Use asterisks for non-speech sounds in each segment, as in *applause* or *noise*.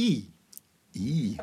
I. I.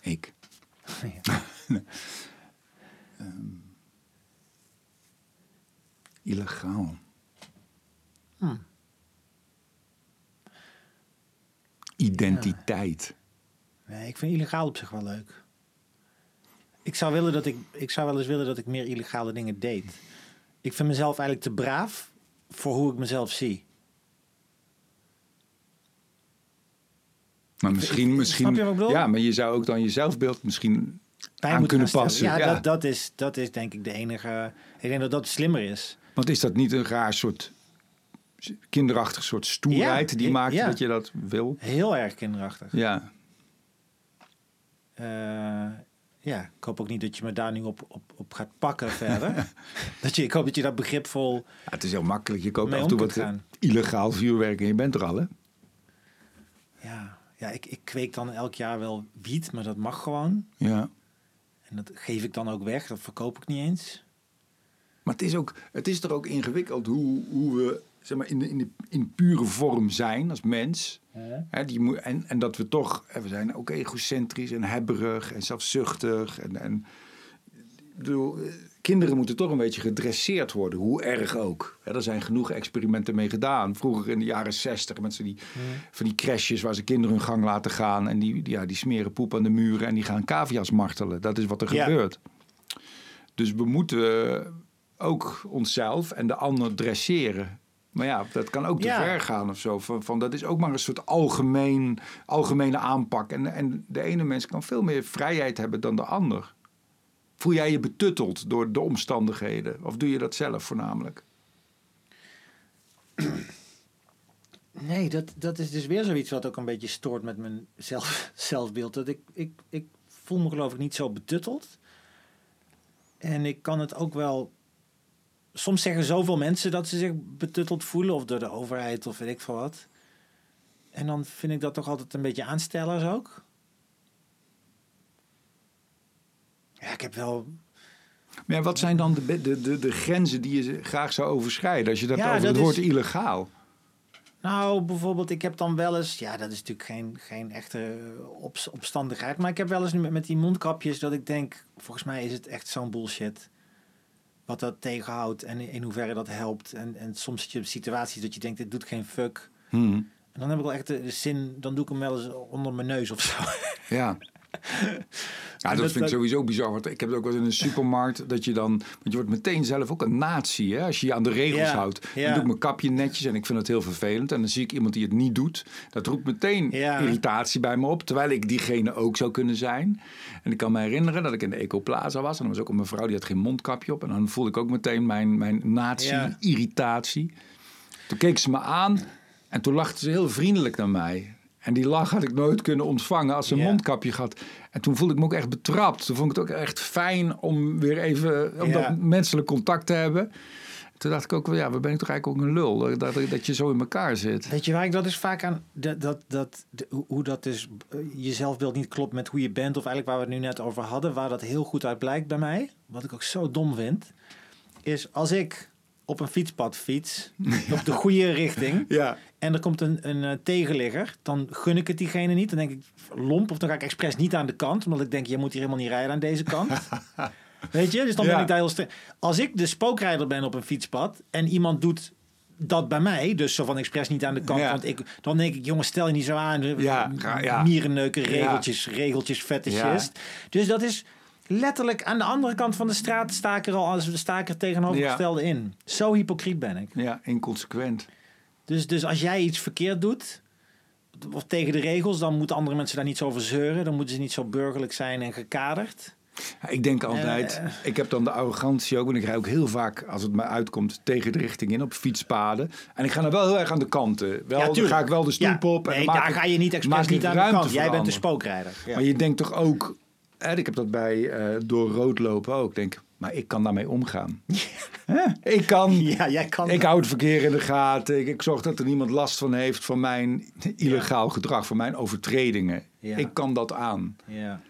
Ik. *laughs* Ehm, illegaal. Identiteit. Nee, ik vind illegaal op zich wel leuk. Ik zou, willen dat ik, ik zou wel eens willen dat ik meer illegale dingen deed. Ik vind mezelf eigenlijk te braaf voor hoe ik mezelf zie. Maar misschien, ik- misschien. je? Ja, maar je zou ook dan je zelfbeeld misschien Bij aan kunnen passen. Ja, Ja. Dat, dat, is, dat is denk ik de enige... Ik denk dat dat slimmer is. Want is dat niet een raar soort kinderachtig soort stoerheid Ja, die maakt ja. dat je dat wil? Heel erg kinderachtig. Ja. Eh, ja, ik hoop ook niet dat je me daar nu op, op, op gaat pakken verder. *laughs* dat je, ik hoop dat je daar begripvol... Ja, het is heel makkelijk. Je koopt af en toe wat gaan. illegaal vuurwerk en je bent er al, hè? Ja, ja ik, ik kweek dan elk jaar wel wiet, maar dat mag gewoon. Ja. En dat geef ik dan ook weg. Dat verkoop ik niet eens. Maar het is, ook, het is toch ook ingewikkeld hoe, hoe we zeg maar, in, de, in, de, in pure vorm zijn als mens. Hè, die moet, en, en dat we toch, we zijn ook egocentrisch en hebberig en zelfzuchtig. En, en, ik bedoel, eh, kinderen moeten toch een beetje gedresseerd worden, hoe erg ook. Hè, er zijn genoeg experimenten mee gedaan. Vroeger in de jaren zestig met die, van die crashes waar ze kinderen hun gang laten gaan. En die, die- ja, die smeren poep aan de muren en die gaan cavia's martelen. Dat is wat er Ja. gebeurt. Dus we moeten ook onszelf en de ander dresseren. Maar ja, dat kan ook te Ja. ver gaan of zo. Van, van, dat is ook maar een soort algemeen, algemene aanpak. En, en de ene mens kan veel meer vrijheid hebben dan de ander. Voel jij je betutteld door de omstandigheden? Of doe je dat zelf voornamelijk? Nee, dat, dat is dus weer zoiets wat ook een beetje stoort met mijn zelf, *laughs* zelfbeeld. Dat ik, ik, ik voel me geloof ik niet zo betutteld. En ik kan het ook wel... Soms zeggen zoveel mensen dat ze zich betutteld voelen. Of door de overheid of weet ik veel wat. En dan vind ik dat toch altijd een beetje aanstellers ook. Ja, ik heb wel... Maar ja, wat zijn dan de, de, de, de grenzen die je graag zou overschrijden? Als je dat Ja, over dat het woord is- illegaal. Nou, bijvoorbeeld, ik heb dan wel eens, ja, dat is natuurlijk geen, geen echte op, opstandigheid, maar ik heb wel eens met die mondkapjes dat ik denk, volgens mij is het echt zo'n bullshit. Wat dat tegenhoudt en in hoeverre dat helpt. En, en soms zit je op situaties dat je denkt, dit doet geen fuck. Hmm. En dan heb ik wel echt de, de zin, dan doe ik hem wel eens onder mijn neus of zo. Ja. *laughs* Ja, dat, dat- vind ik sowieso bizar. Want ik heb het ook wel eens in een supermarkt dat je dan... Want je wordt meteen zelf ook een nazi, hè? Als je je aan de regels Ja, houdt. ja. Dan doe ik mijn kapje netjes en ik vind het heel vervelend. En dan zie ik iemand die het niet doet. Dat roept meteen Ja. irritatie bij me op. Terwijl ik diegene ook zou kunnen zijn. En ik kan me herinneren dat ik in de Ecoplaza was. En er was ook een mevrouw die had geen mondkapje op. En dan voelde ik ook meteen mijn, mijn Ja. nazi-irritatie. Toen keek ze me aan en toen lachte ze heel vriendelijk naar mij. En die lach had ik nooit kunnen ontvangen als ze een mondkapje had. En toen voelde ik me ook echt betrapt. Toen vond ik het ook echt fijn om weer even om dat menselijk contact te hebben. Toen dacht ik ook wel, ja, we ben ik toch eigenlijk ook een lul. Dat, dat, je zo in elkaar zit. Weet je waar ik dat is vaak aan, dat, dat, dat, de- hoe- dat dus je zelfbeeld niet klopt met hoe je bent, of eigenlijk waar we het nu net over hadden, waar dat heel goed uit blijkt bij mij, wat ik ook zo dom vind, is als ik op een fietspad fiets, *laughs* op de goede richting, Ja, en er komt een, een eh, tegenligger, dan gun ik het diegene niet. Dan denk ik lomp, of dan ga ik expres niet aan de kant, omdat ik denk, je moet hier helemaal niet rijden aan deze kant. *laughs* Weet je, dus dan ben ik daar heel streng. Als ik de spookrijder ben op een fietspad en iemand doet dat bij mij, dus zo van expres niet aan de kant, want ik, dan denk ik, jongens, stel je niet zo aan. Ja, ja. Mierenneuken, regeltjes, regeltjes, fetischist. Dus dat is letterlijk aan de andere kant van de straat sta ik er al als sta ik er tegenovergestelde in. Zo hypocriet ben ik. ja, inconsequent. Dus, dus als jij iets verkeerd doet, of tegen de regels, dan moeten andere mensen daar niet zo over zeuren. Dan moeten ze niet zo burgerlijk zijn en gekaderd. Ja, Ik denk altijd, Eh. ik heb dan de arrogantie ook. En ik rij ook heel vaak, als het mij uitkomt, tegen de richting in op fietspaden. En ik ga dan wel heel erg aan de kanten. Wel, dan tuurlijk. ga ik wel de stoep Ja, op. En nee, dan maak daar ik- ga je niet expres niet aan de kant. Jij bent de spookrijder. Ja. Maar je denkt toch ook, ik heb dat bij eh, door rood lopen ook. Ik Denk, maar ik kan daarmee omgaan. *laughs* Ik kan. Ja, jij kan. Ik hou het verkeer in de gaten. Ik, ik zorg dat er niemand last van heeft van mijn illegaal gedrag, van mijn overtredingen. Ja. Ik kan dat aan. Ja.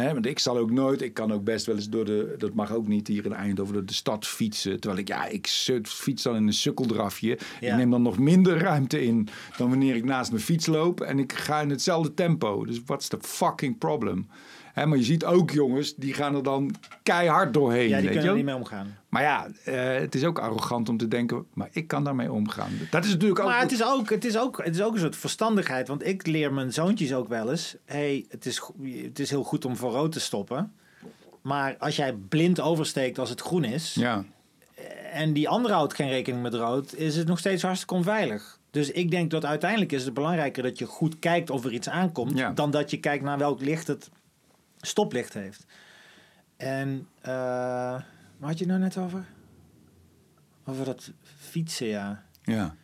Hè, Want ik zal ook nooit, ik kan ook best wel eens door de, dat mag ook niet hier in Eindhoven, door de stad fietsen. Terwijl ik, ja, ik fiets dan in een sukkeldrafje. Ja. Ik neem dan nog minder ruimte in dan wanneer ik naast mijn fiets loop. En ik ga in hetzelfde tempo. Dus what's the fucking problem? Hè, maar je ziet ook jongens, die gaan er dan keihard doorheen. Ja, die weet kunnen je er niet mee omgaan. Maar ja, eh, het is ook arrogant om te denken, maar ik kan daarmee omgaan. Dat is natuurlijk ook... Maar het is, ook, het, is ook, het is ook een soort verstandigheid. Want ik leer mijn zoontjes ook wel eens. hey, het, is, het is heel goed om voor rood te stoppen. Maar als jij blind oversteekt als het groen is... Ja, en die andere houdt geen rekening met rood... is het nog steeds hartstikke onveilig. Dus ik denk dat uiteindelijk is het belangrijker dat je goed kijkt of er iets aankomt... Ja. dan dat je kijkt naar welk licht het stoplicht heeft. En eh waar had je het nou net over? Over dat fietsen, ja. ja.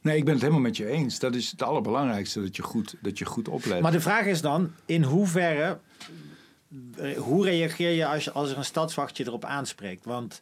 Nee, ik ben het helemaal met je eens. Dat is het allerbelangrijkste, dat je goed, dat je goed oplet. Maar de vraag is dan, in hoeverre, eh, hoe reageer je als, je als er een stadswachtje erop aanspreekt? Want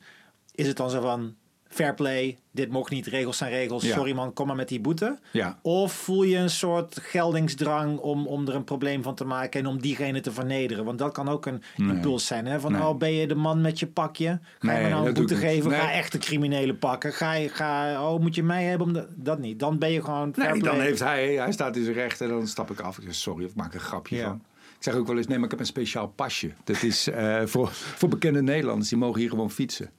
is het dan zo van, fair play, dit mocht niet, regels zijn regels, Ja. sorry man, kom maar met die boete? ja. Of voel je een soort geldingsdrang om, om er een probleem van te maken en om diegene te vernederen? Want dat kan ook een Nee. impuls zijn. Hè? Van, Nee. oh, ben je de man met je pakje? Ga je Nee, me nou een boete geven? Ga echte criminelen pakken? Ga je, ga, oh, moet je mij hebben? Om de, dat niet. Dan ben je gewoon fair Nee, dan heeft hij, hij staat in zijn recht en dan stap ik af. Ik zeg sorry of maak een grapje Ja. van. Ik zeg ook wel eens, nee, maar ik heb een speciaal pasje. Dat is eh, voor, voor bekende Nederlanders, die mogen hier gewoon fietsen.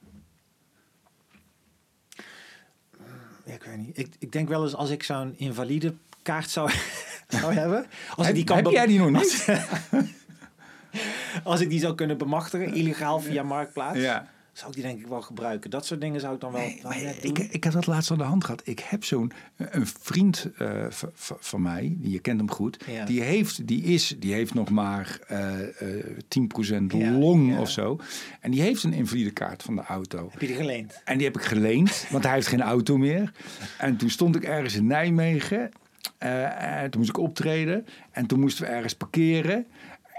Ja, ik weet niet. Ik, ik denk wel eens als ik zo'n invalide kaart zou, *laughs* zou hebben. Als ik die kan heb jij die nog niet? *laughs* Als ik die zou kunnen bemachtigen, illegaal via Marktplaats. ja. Zou ik die denk ik wel gebruiken. Dat soort dingen zou ik dan wel, Nee, wel maar net ik, doen. ik heb dat laatst aan de hand gehad. Ik heb zo'n eh, een vriend eh, van mij, je kent hem goed. Ja. Die, heeft, die, is, die heeft nog maar eh eh 10% Ja, long ja. of zo. En die heeft een invalide kaart van de auto. Heb je die geleend? En die heb ik geleend, want hij heeft geen auto meer. En toen stond ik ergens in Nijmegen. en toen moest ik optreden. En toen moesten we ergens parkeren.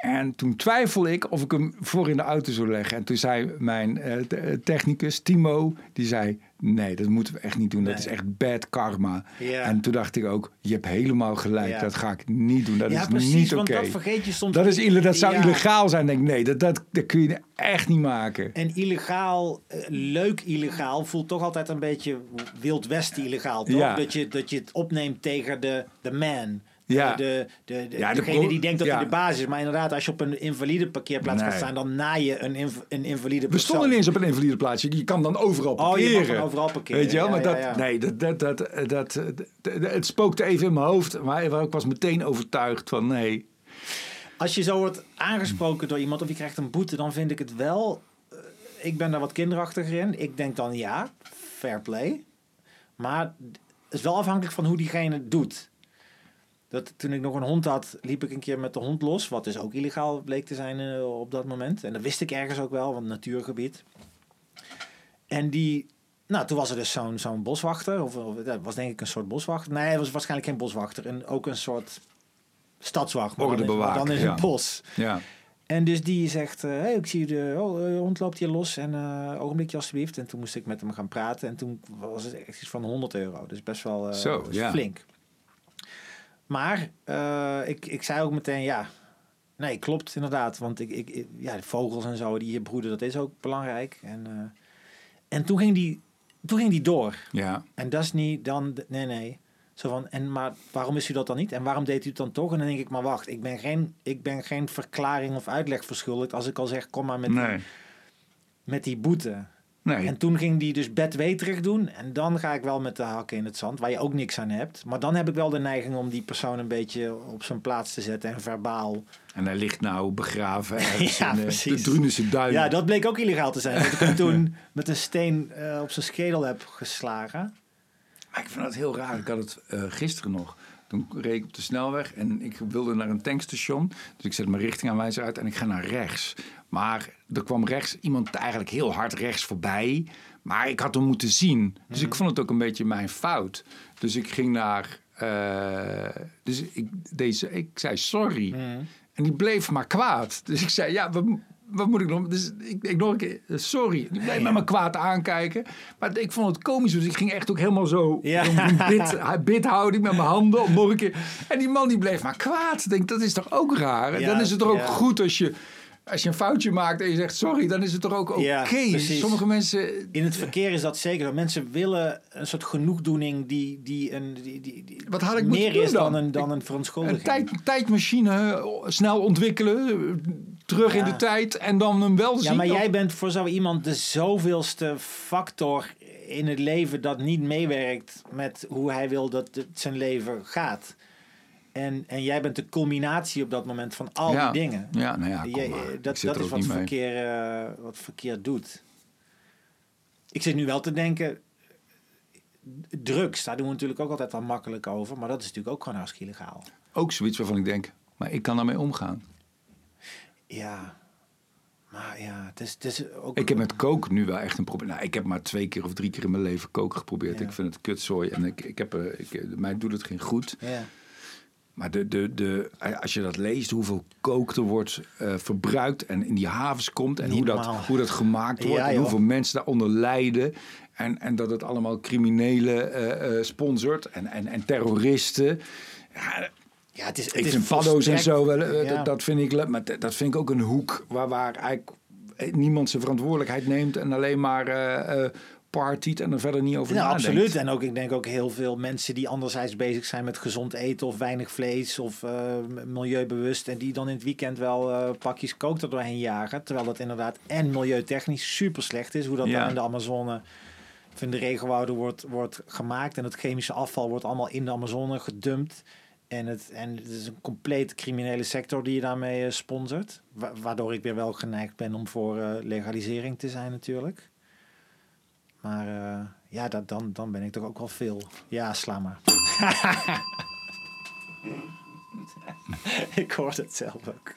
En toen twijfelde ik of ik hem voor in de auto zou leggen. En toen zei mijn eh, te- technicus, Timo, die zei... Nee, dat moeten we echt niet doen. Dat is echt bad karma. Ja. En toen dacht ik ook, je hebt helemaal gelijk. Ja. Dat ga ik niet doen. Dat ja, is precies. niet want oké. dat vergeet je soms. Dat, is, ille- dat zou illegaal zijn. Denk ik, nee, dat, dat, dat kun je echt niet maken. En illegaal, eh, leuk illegaal, voelt toch altijd een beetje Wild West illegaal. Toch? Dat, je, dat je het opneemt tegen de, de man. Ja. De, de, de, Ja, de degene die denkt dat ja. hij de baas is. Maar inderdaad, als je op een invalide parkeerplaats gaat Nee. staan, dan na je een, inv- een invalide We persoon. stonden niet eens op een invalide plaatsje. Je kan dan overal Oh, je parkeren. mag overal parkeren. Weet je wel? Ja, maar dat, nee, dat, dat, dat, dat, dat, dat- het spookte even in mijn hoofd. Maar ik was meteen overtuigd van nee. Als je zo wordt aangesproken door iemand of je krijgt een boete, dan vind ik het wel. eh, ik ben daar wat kinderachtiger in. Ik denk dan ja, fair play. Maar het is wel afhankelijk van hoe diegene het doet. Dat, toen ik nog een hond had, liep ik een keer met de hond los. Wat dus ook illegaal bleek te zijn eh, op dat moment. En dat wist ik ergens ook wel, want natuurgebied. En die... Nou, toen was er dus zo'n zo'n boswachter. Of, of dat was denk ik een soort boswachter. Nee, het was waarschijnlijk geen boswachter. En ook een soort stadswacht. maar dan Dan ja. het bos. Ja. En dus die zegt, hey, ik zie de oh, eh, hond loopt hier los en ogenblikje alsjeblieft. En toen moest ik met hem gaan praten en toen was het echt iets van 100 euro. Dus best wel Zo, ja. flink. Maar eh, ik, ik zei ook meteen, ja, nee, klopt inderdaad. Want ik, ik, ja, de vogels en zo die hier broeden, dat is ook belangrijk. En, eh, en toen, ging die, toen ging die door. ja. En dat is niet dan, nee, nee. Zo van, en maar waarom is u dat dan niet? En waarom deed u het dan toch? En dan denk ik, maar wacht, ik ben geen, ik ben geen verklaring of uitleg verschuldigd als ik al zeg, kom maar met, Nee. die, met die boete. Nee. En toen ging die dus bedweterig doen. En dan ga ik wel met de hakken in het zand, waar je ook niks aan hebt. Maar dan heb ik wel de neiging om die persoon een beetje op zijn plaats te zetten en verbaal. En hij ligt nou begraven *laughs* ergens Ja, in eh, de precies. Drunense duinen. Ja, dat bleek ook illegaal te zijn. Dat ik hem *laughs* toen met een steen eh, op zijn schedel heb geslagen. Maar ik vind dat heel raar. Ik had het eh, gisteren nog. Toen reed ik op de snelweg en ik wilde naar een tankstation. Dus ik zet mijn richtingaanwijzer uit en ik ga naar rechts. Maar er kwam rechts iemand eigenlijk heel hard rechts voorbij. Maar ik had hem moeten zien. Dus ik vond het ook een beetje mijn fout. Dus ik ging naar... eh, dus ik, deze, ik zei sorry. En die bleef maar kwaad. Dus ik zei, ja, we, wat moet ik nog? Dus ik, ik nog een keer, sorry. Die bleef met me kwaad aankijken. Maar ik vond het komisch, dus ik ging echt ook helemaal zo Ja. een bid, *laughs* bidhouding met mijn handen om nog een keer. En die man die bleef maar kwaad. Ik denk, dat is toch ook raar? En Ja, dan is het toch ook ja. goed als je, als je een foutje maakt en je zegt sorry, dan is het toch ook oké. Ja. Sommige mensen. In het verkeer is dat zeker. Mensen willen een soort genoegdoening die, die, een, die, die, die Wat had ik moeten meer doen is dan dan? een, dan een Een verontschuldiging. tijd, tijdmachine eh, snel ontwikkelen, eh, terug in de tijd en dan hem wel zien. Ja, maar jij bent voor zo iemand de zoveelste factor in het leven dat niet meewerkt met hoe hij wil dat het zijn leven gaat. En, en jij bent de culminatie op dat moment van al Ja. die dingen. Ja, nou ja, Jij-. Ik dat dat is wat verkeer, eh, wat verkeer doet. Ik zit nu wel te denken, drugs, daar doen we natuurlijk ook altijd wel makkelijk over. Maar dat is natuurlijk ook gewoon hartstikke illegaal. Ook zoiets waarvan ik denk, maar ik kan daarmee omgaan. Ja, maar ja, het is, het is ook... Ik heb met koken nu wel echt een probleem. Nou, ik heb maar twee keer of drie keer in mijn leven koken geprobeerd. Ja. Ik vind het kutzooi en ik, ik heb, eh, ik, eh, mij doet het geen goed. Ja. Maar de, de, de, als je dat leest, hoeveel kook er wordt eh, verbruikt en in die havens komt en Niet hoe dat, hoe dat gemaakt wordt Ja, en hoeveel mensen daaronder lijden. En, en dat het allemaal criminelen eh, eh, sponsort en, en, en terroristen. Ja, Ja, het is, het ik is vind paddo's en zo, wel, eh, Ja. dat, vind ik, maar dat vind ik ook een hoek waar, waar eigenlijk eh, niemand zijn verantwoordelijkheid neemt en alleen maar partyt en er verder niet over Ja, nadenkt. absoluut. En ook, ik denk ook heel veel mensen die anderzijds bezig zijn met gezond eten of weinig vlees of milieubewust. En die dan in het weekend wel pakjes kook er doorheen jagen. Terwijl dat inderdaad en milieutechnisch super slecht is. Hoe dat Ja. dan in de Amazone of in de regenwouden wordt, wordt gemaakt. En het chemische afval wordt allemaal in de Amazone gedumpt. En het, en het is een compleet criminele sector die je daarmee eh, sponsort. Wa- waardoor ik weer wel geneigd ben om voor eh, legalisering te zijn natuurlijk. Maar eh, ja, dat, dan, dan ben ik toch ook wel veel. Ja, sla maar. *laughs* ik hoor het zelf ook.